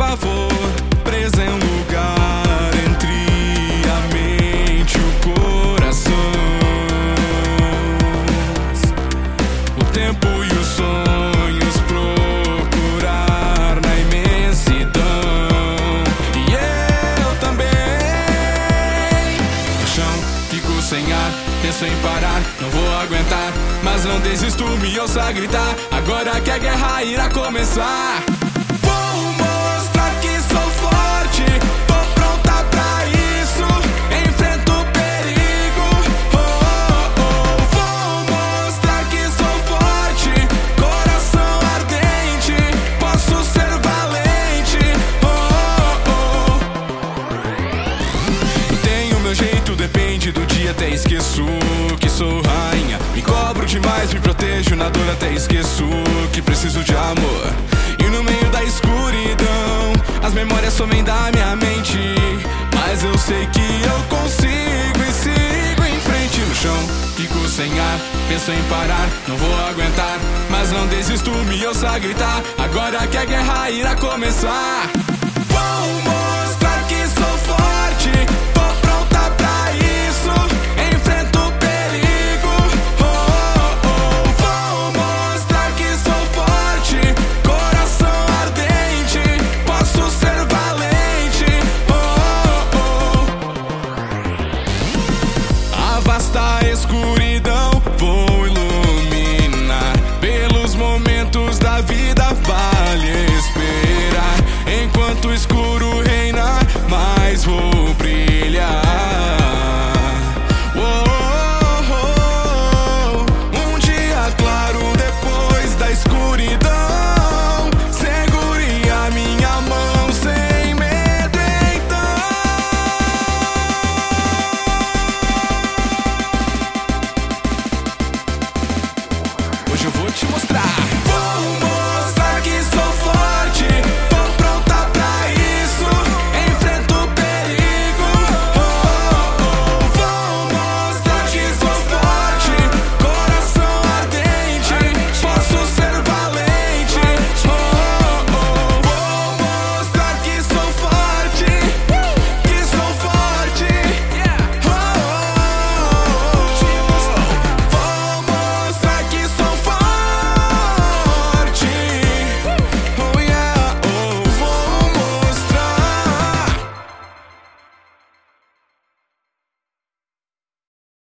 favor, presa em um lugar entre a mente e o coração. O tempo e os sonhos procurar na imensidão. E eu também. No chão, fico sem ar, penso em parar, não vou aguentar. Mas não desisto, me ouça gritar. Agora que a guerra irá começar. Até esqueço que sou rainha. Me cobro demais, me protejo na dor até esqueço que preciso de amor. E no meio da escuridão, as memórias somem da minha mente. Mas eu sei que eu consigo e sigo em frente no chão. Fico sem ar, penso em parar, não vou aguentar. Mas não desisto, me ouça gritar. Agora que a guerra irá começar.